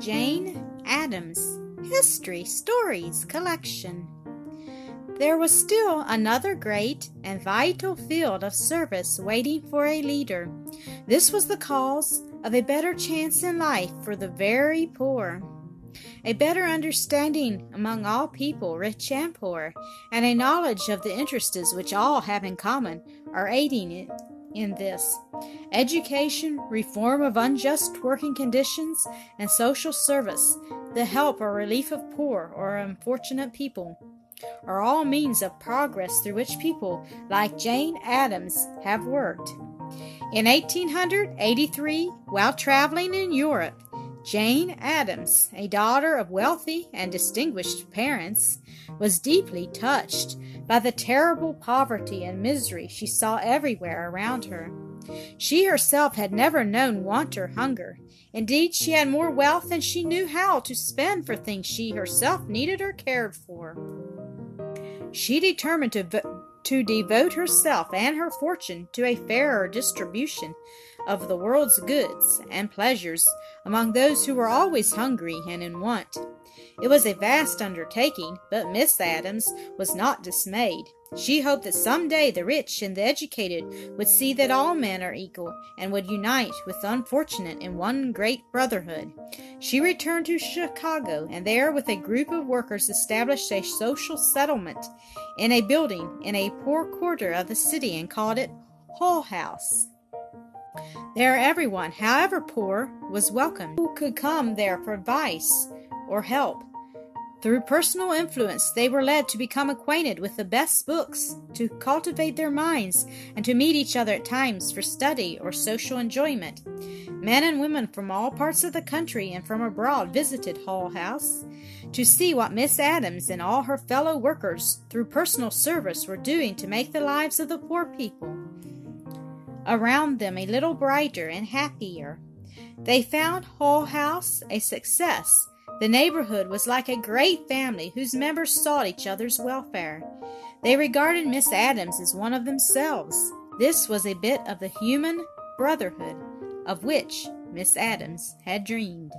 Jane Addams History Stories Collection. There was still another great and vital field of service waiting for a leader. This was the cause of a better chance in life for the very poor. A better understanding among all people, rich and poor, and a knowledge of the interests which all have in common, are aiding it in this. Education, reform of unjust working conditions, and social service, the help or relief of poor or unfortunate people, are all means of progress through which people like Jane Addams have worked. In 1883, while traveling in Europe, Jane Addams, a daughter of wealthy and distinguished parents, was deeply touched by the terrible poverty and misery she saw everywhere around her. She herself had never known want or hunger. Indeed, she had more wealth than she knew how to spend for things she herself needed or cared for. She determined to, vo- to devote herself and her fortune to a fairer distribution of the world's goods and pleasures among those who were always hungry and in want. It was a vast undertaking, but Miss Addams was not dismayed. She hoped that some day the rich and the educated would see that all men are equal and would unite with the unfortunate in one great brotherhood. She returned to Chicago and there, with a group of workers, established a social settlement in a building in a poor quarter of the city and called it Hull House. There, everyone, however poor, was welcome who could come there for advice or help. Through personal influence, they were led to become acquainted with the best books, to cultivate their minds, and to meet each other at times for study or social enjoyment. Men and women from all parts of the country and from abroad visited Hull House to see what Miss Addams and all her fellow workers, through personal service, were doing to make the lives of the poor people around them a little brighter and happier. They found Hull House a success the neighborhood was like a great family whose members sought each other's welfare. They regarded Miss Addams as one of themselves. This was a bit of the human brotherhood of which Miss Addams had dreamed.